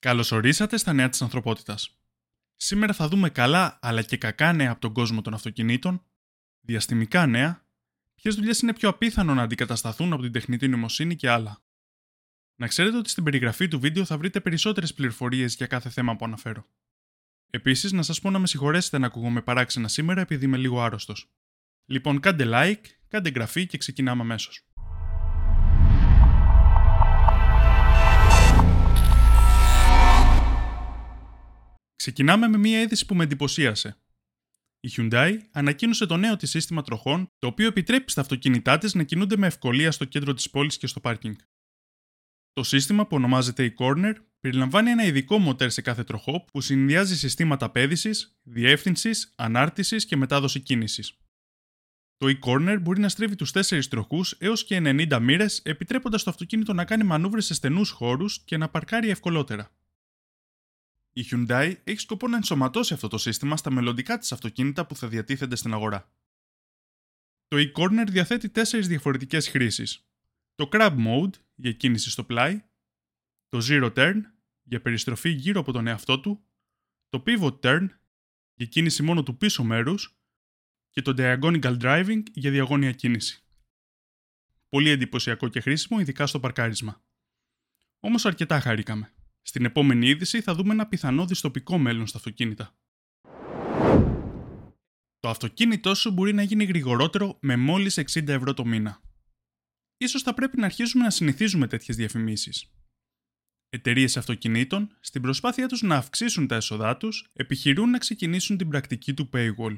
Καλώ ορίσατε στα νέα της ανθρωπότητας. Σήμερα θα δούμε καλά αλλά και κακά νέα από τον κόσμο των αυτοκινήτων, διαστημικά νέα, ποιες δουλειές είναι πιο απίθανο να αντικατασταθούν από την τεχνητή νοημοσύνη και άλλα. Να ξέρετε ότι στην περιγραφή του βίντεο θα βρείτε περισσότερες πληροφορίες για κάθε θέμα που αναφέρω. Επίσης, να σας πω να με συγχωρέσετε να ακούγομαι παράξενα σήμερα επειδή είμαι λίγο άρρωστος. Λοιπόν, κάντε like, κάντε εγγραφή και ξεκινάμε αμέσως. Ξεκινάμε με μία είδηση που με εντυπωσίασε. Η Hyundai ανακοίνωσε το νέο της σύστημα τροχών, το οποίο επιτρέπει στα αυτοκίνητά της να κινούνται με ευκολία στο κέντρο της πόλης και στο πάρκινγκ. Το σύστημα που ονομάζεται e-Corner περιλαμβάνει ένα ειδικό μοτέρ σε κάθε τροχό που συνδυάζει συστήματα πέδηση, διεύθυνσης, ανάρτησης και μετάδοση κίνησης. Το e-Corner μπορεί να στρίβει τους 4 τροχούς έως και 90 μοίρες, επιτρέποντας το αυτοκίνητο να κάνει μανούβρες σε στενούς χώρους και να παρκάρει ευκολότερα. Η Hyundai έχει σκοπό να ενσωματώσει αυτό το σύστημα στα μελλοντικά της αυτοκίνητα που θα διατίθενται στην αγορά. Το e-Corner διαθέτει τέσσερις διαφορετικές χρήσεις. Το Crab Mode για κίνηση στο πλάι, το Zero Turn για περιστροφή γύρω από τον εαυτό του, το Pivot Turn για κίνηση μόνο του πίσω μέρους και το Diagonal Driving για διαγώνια κίνηση. Πολύ εντυπωσιακό και χρήσιμο, ειδικά στο παρκάρισμα. Όμως αρκετά χαρήκαμε. Στην επόμενη είδηση θα δούμε ένα πιθανό δυστοπικό μέλλον στα αυτοκίνητα. Το αυτοκίνητό σου μπορεί να γίνει γρηγορότερο με μόλις 60 ευρώ το μήνα. Ίσως θα πρέπει να αρχίσουμε να συνηθίζουμε τέτοιες διαφημίσεις. Εταιρείες αυτοκινήτων, στην προσπάθειά τους να αυξήσουν τα έσοδά τους, επιχειρούν να ξεκινήσουν την πρακτική του paywall.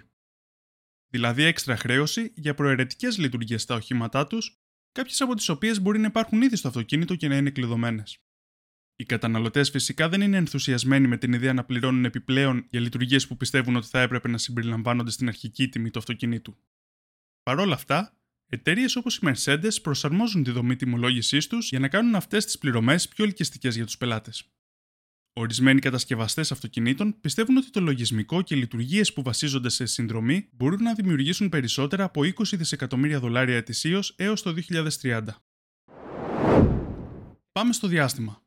Δηλαδή έξτρα χρέωση για προαιρετικές λειτουργίες στα οχήματά τους, κάποιες από τις οποίες μπορεί να υπάρχουν ήδη στο αυτοκίνητο και να είναι κλειδωμένες. Οι καταναλωτές φυσικά δεν είναι ενθουσιασμένοι με την ιδέα να πληρώνουν επιπλέον για λειτουργίες που πιστεύουν ότι θα έπρεπε να συμπεριλαμβάνονται στην αρχική τιμή του αυτοκινήτου. Παρ' όλα αυτά, εταιρείες όπως η Mercedes προσαρμόζουν τη δομή τιμολόγησής τους για να κάνουν αυτές τις πληρωμές πιο ελκυστικές για τους πελάτες. Ορισμένοι κατασκευαστές αυτοκινήτων πιστεύουν ότι το λογισμικό και οι λειτουργίες που βασίζονται σε συνδρομή μπορούν να δημιουργήσουν περισσότερα από 20 δισεκατομμύρια δολάρια ετησίως έως το 2030. Πάμε στο διάστημα.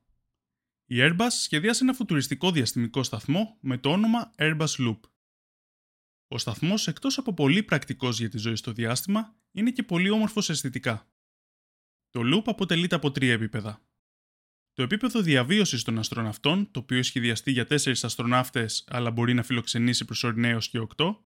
Η Airbus σχεδίασε ένα φουτουριστικό διαστημικό σταθμό με το όνομα Airbus Loop. Ο σταθμός, εκτός από πολύ πρακτικός για τη ζωή στο διάστημα, είναι και πολύ όμορφος αισθητικά. Το Loop αποτελείται από τρία επίπεδα. Το επίπεδο διαβίωσης των αστροναυτών, το οποίο έχει σχεδιαστεί για 4 αστροναύτες αλλά μπορεί να φιλοξενήσει προσωρινά έως και 8.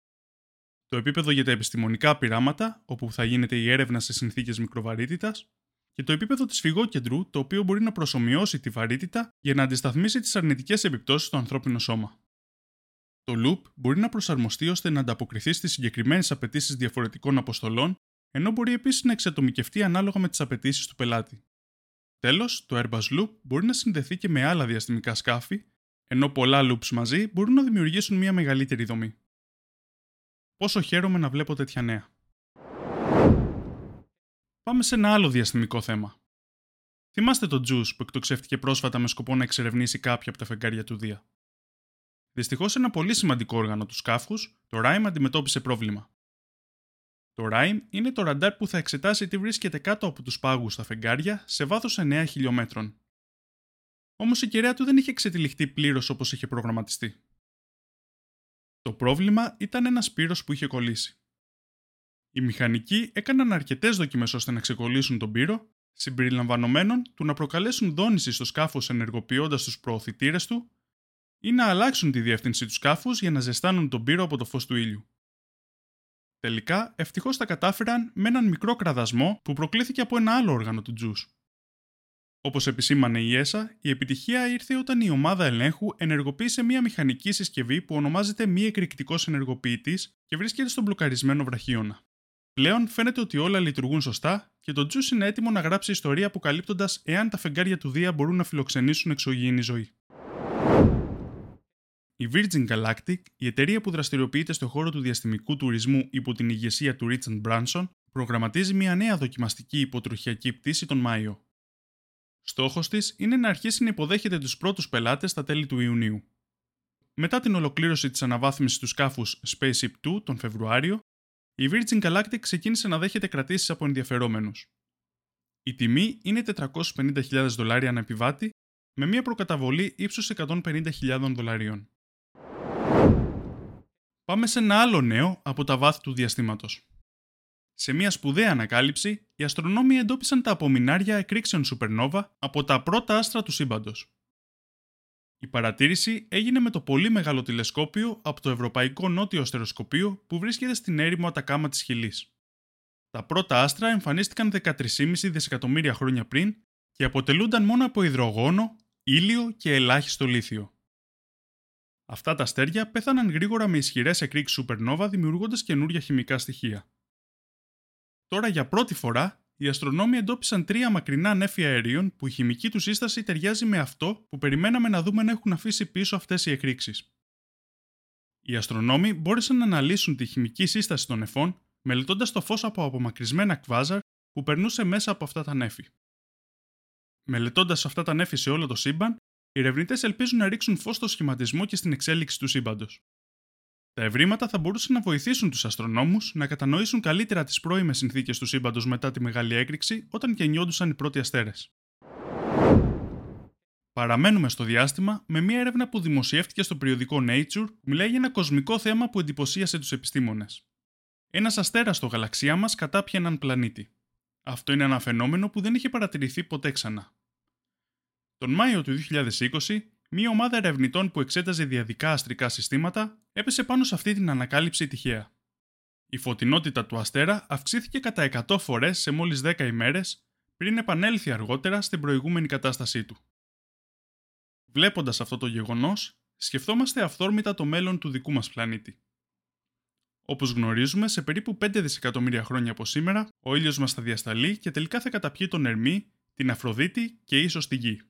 Το επίπεδο για τα επιστημονικά πειράματα, όπου θα γίνεται η έρευνα σε συνθήκες μικροβαρύτητας και το επίπεδο της φυγόκεντρου, το οποίο μπορεί να προσωμιώσει τη βαρύτητα για να αντισταθμίσει τις αρνητικές επιπτώσεις στο ανθρώπινο σώμα. Το loop μπορεί να προσαρμοστεί ώστε να ανταποκριθεί στις συγκεκριμένες απαιτήσεις διαφορετικών αποστολών, ενώ μπορεί επίσης να εξατομικευτεί ανάλογα με τις απαιτήσεις του πελάτη. Τέλος, το Airbus Loop μπορεί να συνδεθεί και με άλλα διαστημικά σκάφη, ενώ πολλά loops μαζί μπορούν να δημιουργήσουν μια μεγαλύτερη δομή. Πόσο χαίρομαι να βλέπω τέτοια νέα. Πάμε σε ένα άλλο διαστημικό θέμα. Θυμάστε τον Τζους που εκτοξεύτηκε πρόσφατα με σκοπό να εξερευνήσει κάποια από τα φεγγάρια του Δία. Δυστυχώς, ένα πολύ σημαντικό όργανο του σκάφους, το RIME, αντιμετώπισε πρόβλημα. Το RIME είναι το ραντάρ που θα εξετάσει τι βρίσκεται κάτω από τους πάγους στα φεγγάρια σε βάθος 9 χιλιόμετρων. Όμως η κεραία του δεν είχε εξετυλιχτεί πλήρως όπως είχε προγραμματιστεί. Το πρόβλημα ήταν ένας πύρος που είχε κολλήσει. Οι μηχανικοί έκαναν αρκετές δοκιμές ώστε να ξεκολλήσουν τον πύρο, συμπεριλαμβανομένων του να προκαλέσουν δόνηση στο σκάφος ενεργοποιώντας τους προωθητήρες του ή να αλλάξουν τη διεύθυνση του σκάφους για να ζεστάνουν τον πύρο από το φως του ήλιου. Τελικά, ευτυχώς τα κατάφεραν με έναν μικρό κραδασμό που προκλήθηκε από ένα άλλο όργανο του Τζους. Όπως επισήμανε η ΕΣΑ, η επιτυχία ήρθε όταν η ομάδα ελέγχου ενεργοποίησε μια μηχανική συσκευή που ονομάζεται μη εκρηκτικός ενεργοποιητής και βρίσκεται στον μπλοκαρισμένο βραχίωνα. Πλέον φαίνεται ότι όλα λειτουργούν σωστά και το Τζους είναι έτοιμο να γράψει ιστορία αποκαλύπτοντας εάν τα φεγγάρια του Δία μπορούν να φιλοξενήσουν εξωγήινη ζωή. Η Virgin Galactic, η εταιρεία που δραστηριοποιείται στο χώρο του διαστημικού τουρισμού υπό την ηγεσία του Richard Branson, προγραμματίζει μια νέα δοκιμαστική υποτροχιακή πτήση τον Μάιο. Στόχος της είναι να αρχίσει να υποδέχεται τους πρώτους πελάτες στα τέλη του Ιουνίου. Μετά την ολοκλήρωση της αναβάθμισης του σκάφους Spaceship 2 τον Φεβρουάριο, η Virgin Galactic ξεκίνησε να δέχεται κρατήσεις από ενδιαφερόμενους. Η τιμή είναι 450.000 δολάρια ανά επιβάτη με μια προκαταβολή ύψους 150.000 δολαρίων. Πάμε σε ένα άλλο νέο από τα βάθη του διαστήματος. Σε μια σπουδαία ανακάλυψη, οι αστρονόμοι εντόπισαν τα απομεινάρια εκρήξεων σουπερνόβα από τα πρώτα άστρα του σύμπαντος. Η παρατήρηση έγινε με το πολύ μεγάλο τηλεσκόπιο από το Ευρωπαϊκό Νότιο Αστεροσκοπείο που βρίσκεται στην έρημο Ατακάμα της Χιλής. Τα πρώτα άστρα εμφανίστηκαν 13,5 δισεκατομμύρια χρόνια πριν και αποτελούνταν μόνο από υδρογόνο, ήλιο και ελάχιστο λίθιο. Αυτά τα αστέρια πέθαναν γρήγορα με ισχυρές εκρήξεις σουπερνόβα δημιουργώντας καινούργια χημικά στοιχεία. Τώρα για πρώτη φορά, οι αστρονόμοι εντόπισαν τρία μακρινά νέφη αερίων που η χημική του σύσταση ταιριάζει με αυτό που περιμέναμε να δούμε να έχουν αφήσει πίσω αυτές οι εκρήξεις. Οι αστρονόμοι μπόρεσαν να αναλύσουν τη χημική σύσταση των νεφών μελετώντας το φως από απομακρυσμένα κβάζαρ που περνούσε μέσα από αυτά τα νέφη. Μελετώντας αυτά τα νέφη σε όλο το σύμπαν, οι ερευνητές ελπίζουν να ρίξουν φως στο σχηματισμό και στην εξέλιξη του σύμπαντος. Τα ευρήματα θα μπορούσαν να βοηθήσουν τους αστρονόμους να κατανοήσουν καλύτερα τις πρώιμες συνθήκες του σύμπαντος μετά τη μεγάλη έκρηξη όταν γεννιόντουσαν οι πρώτοι αστέρες. Παραμένουμε στο διάστημα με μια έρευνα που δημοσιεύτηκε στο περιοδικό Nature που μιλάει για ένα κοσμικό θέμα που εντυπωσίασε τους επιστήμονες. Ένας αστέρας στο γαλαξία μας κατάπιε έναν πλανήτη. Αυτό είναι ένα φαινόμενο που δεν είχε παρατηρηθεί ποτέ ξανά. Τον Μάιο του 2020, μία ομάδα ερευνητών που εξέταζε διαδικά αστρικά συστήματα έπεσε πάνω σε αυτή την ανακάλυψη τυχαία. Η φωτεινότητα του αστέρα αυξήθηκε κατά 100 φορές σε μόλις 10 ημέρες πριν επανέλθει αργότερα στην προηγούμενη κατάστασή του. Βλέποντας αυτό το γεγονός, σκεφτόμαστε αυθόρμητα το μέλλον του δικού μας πλανήτη. Όπως γνωρίζουμε, σε περίπου 5 δισεκατομμύρια χρόνια από σήμερα, ο ήλιος μας θα διασταλεί και τελικά θα καταπιεί τον Ερμή, την Αφροδίτη και ίσως τη Γη.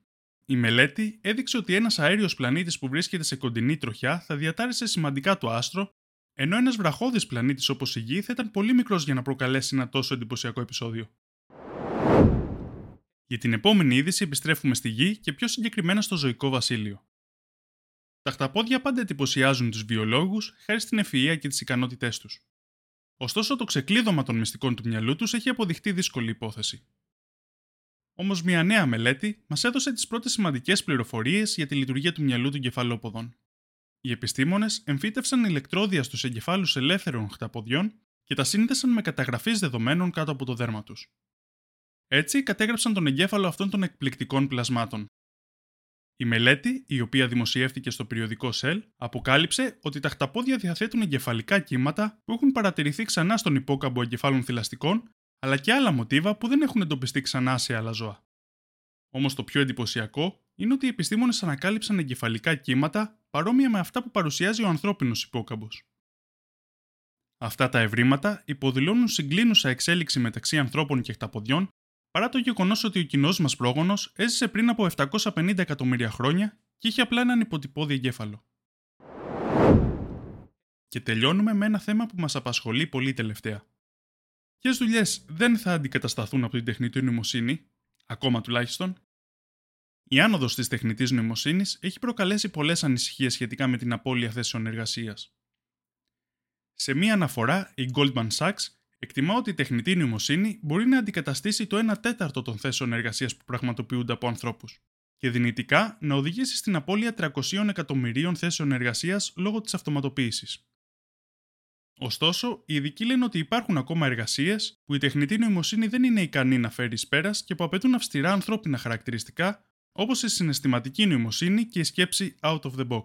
Η μελέτη έδειξε ότι ένας αέριος πλανήτης που βρίσκεται σε κοντινή τροχιά θα διατάρρησε σημαντικά το άστρο, ενώ ένας βραχώδης πλανήτης όπως η Γη θα ήταν πολύ μικρός για να προκαλέσει ένα τόσο εντυπωσιακό επεισόδιο. Για την επόμενη είδηση επιστρέφουμε στη Γη και πιο συγκεκριμένα στο ζωικό βασίλειο. Τα χταπόδια πάντα εντυπωσιάζουν τους βιολόγους χάρη στην ευφυα και τις ικανότητές τους. Ωστόσο, το ξεκλείδωμα των μυστικών του μυαλού τους έχει αποδειχτεί δύσκολη υπόθεση. Όμως, μια νέα μελέτη μας έδωσε τις πρώτες σημαντικές πληροφορίες για τη λειτουργία του μυαλού των κεφαλόποδων. Οι επιστήμονες εμφύτευσαν ηλεκτρόδια στους εγκεφάλους ελεύθερων χταποδιών και τα σύνδεσαν με καταγραφής δεδομένων κάτω από το δέρμα τους. Έτσι, κατέγραψαν τον εγκέφαλο αυτών των εκπληκτικών πλασμάτων. Η μελέτη, η οποία δημοσιεύτηκε στο περιοδικό Cell, αποκάλυψε ότι τα χταπόδια διαθέτουν εγκεφαλικά κύματα που έχουν παρατηρηθεί ξανά στον υπόκαμπο εγκεφάλων θηλαστικών αλλά και άλλα μοτίβα που δεν έχουν εντοπιστεί ξανά σε άλλα ζώα. Όμως το πιο εντυπωσιακό είναι ότι οι επιστήμονες ανακάλυψαν εγκεφαλικά κύματα παρόμοια με αυτά που παρουσιάζει ο ανθρώπινος υπόκαμπος. Αυτά τα ευρήματα υποδηλώνουν συγκλίνουσα εξέλιξη μεταξύ ανθρώπων και χταποδιών παρά το γεγονός ότι ο κοινός μας πρόγονος έζησε πριν από 750 εκατομμύρια χρόνια και είχε απλά έναν υποτυπώδη εγκέφαλο. Και τελειώνουμε με ένα θέμα που μας απασχολεί πολύ τελευταία. Ποιε δουλειές δεν θα αντικατασταθούν από την τεχνητή νοημοσύνη, ακόμα τουλάχιστον. Η άνοδος της τεχνητής νοημοσύνης έχει προκαλέσει πολλές ανησυχίες σχετικά με την απώλεια θέσεων εργασίας. Σε μία αναφορά, η Goldman Sachs εκτιμά ότι η τεχνητή νοημοσύνη μπορεί να αντικαταστήσει το 1 τέταρτο των θέσεων εργασίας που πραγματοποιούνται από ανθρώπους και δυνητικά να οδηγήσει στην απώλεια 300 εκατομμυρίων θέσεων εργασίας λόγω της αυτοματοποίησης. Ωστόσο, οι ειδικοί λένε ότι υπάρχουν ακόμα εργασίες που η τεχνητή νοημοσύνη δεν είναι ικανή να φέρει πέρας και που απαιτούν αυστηρά ανθρώπινα χαρακτηριστικά, όπως η συναισθηματική νοημοσύνη και η σκέψη out of the box.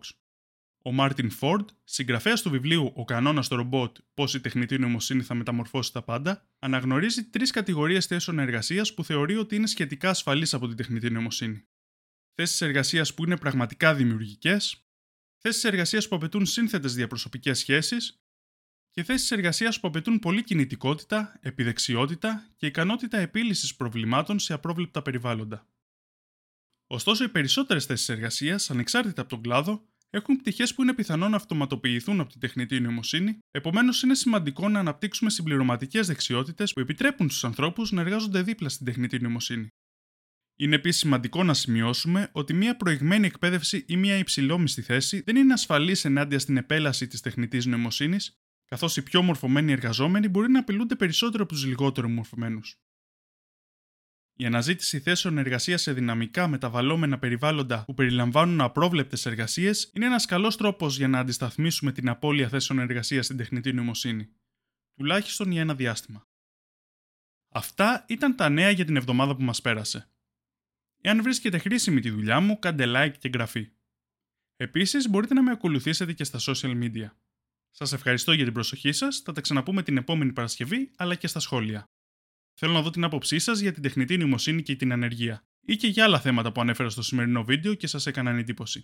Ο Μάρτιν Φόρντ, συγγραφέας του βιβλίου Ο κανόνας στο ρομπότ, Πώς η τεχνητή νοημοσύνη θα μεταμορφώσει τα πάντα, αναγνωρίζει τρεις κατηγορίες θέσεων εργασίας που θεωρεί ότι είναι σχετικά ασφαλείς από την τεχνητή νοημοσύνη. Θέσεις εργασίας που είναι πραγματικά δημιουργικές, θέσεις εργασίας που απαιτούν σύνθετες διαπροσωπικές σχέσεις και θέσεις εργασίας που απαιτούν πολλή κινητικότητα, επιδεξιότητα και ικανότητα επίλυσης προβλημάτων σε απρόβλεπτα περιβάλλοντα. Ωστόσο, οι περισσότερες θέσεις εργασίας, ανεξάρτητα από τον κλάδο, έχουν πτυχές που είναι πιθανό να αυτοματοποιηθούν από την τεχνητή νοημοσύνη, επομένως είναι σημαντικό να αναπτύξουμε συμπληρωματικές δεξιότητες που επιτρέπουν στους ανθρώπους να εργάζονται δίπλα στην τεχνητή νοημοσύνη. Είναι επίσης σημαντικό να σημειώσουμε ότι μια προηγμένη εκπαίδευση ή μια υψηλόμιστη θέση δεν είναι ασφαλής ενάντια στην επέλαση της τεχνητής νοημοσύνης καθώς οι πιο μορφωμένοι εργαζόμενοι μπορεί να απειλούνται περισσότερο από τους λιγότερο μορφωμένους. Η αναζήτηση θέσεων εργασίας σε δυναμικά μεταβαλλόμενα περιβάλλοντα που περιλαμβάνουν απρόβλεπτες εργασίες είναι ένας καλός τρόπος για να αντισταθμίσουμε την απώλεια θέσεων εργασίας στην τεχνητή νοημοσύνη. Τουλάχιστον για ένα διάστημα. Αυτά ήταν τα νέα για την εβδομάδα που μας πέρασε. Εάν βρίσκετε χρήσιμη τη δουλειά μου, κάντε like και εγγραφή. Επίσης, μπορείτε να με ακολουθήσετε και στα social media. Σας ευχαριστώ για την προσοχή σας, θα τα ξαναπούμε την επόμενη Παρασκευή, αλλά και στα σχόλια. Θέλω να δω την άποψή σας για την τεχνητή νοημοσύνη και την ανεργία, ή και για άλλα θέματα που ανέφερα στο σημερινό βίντεο και σας έκαναν εντύπωση.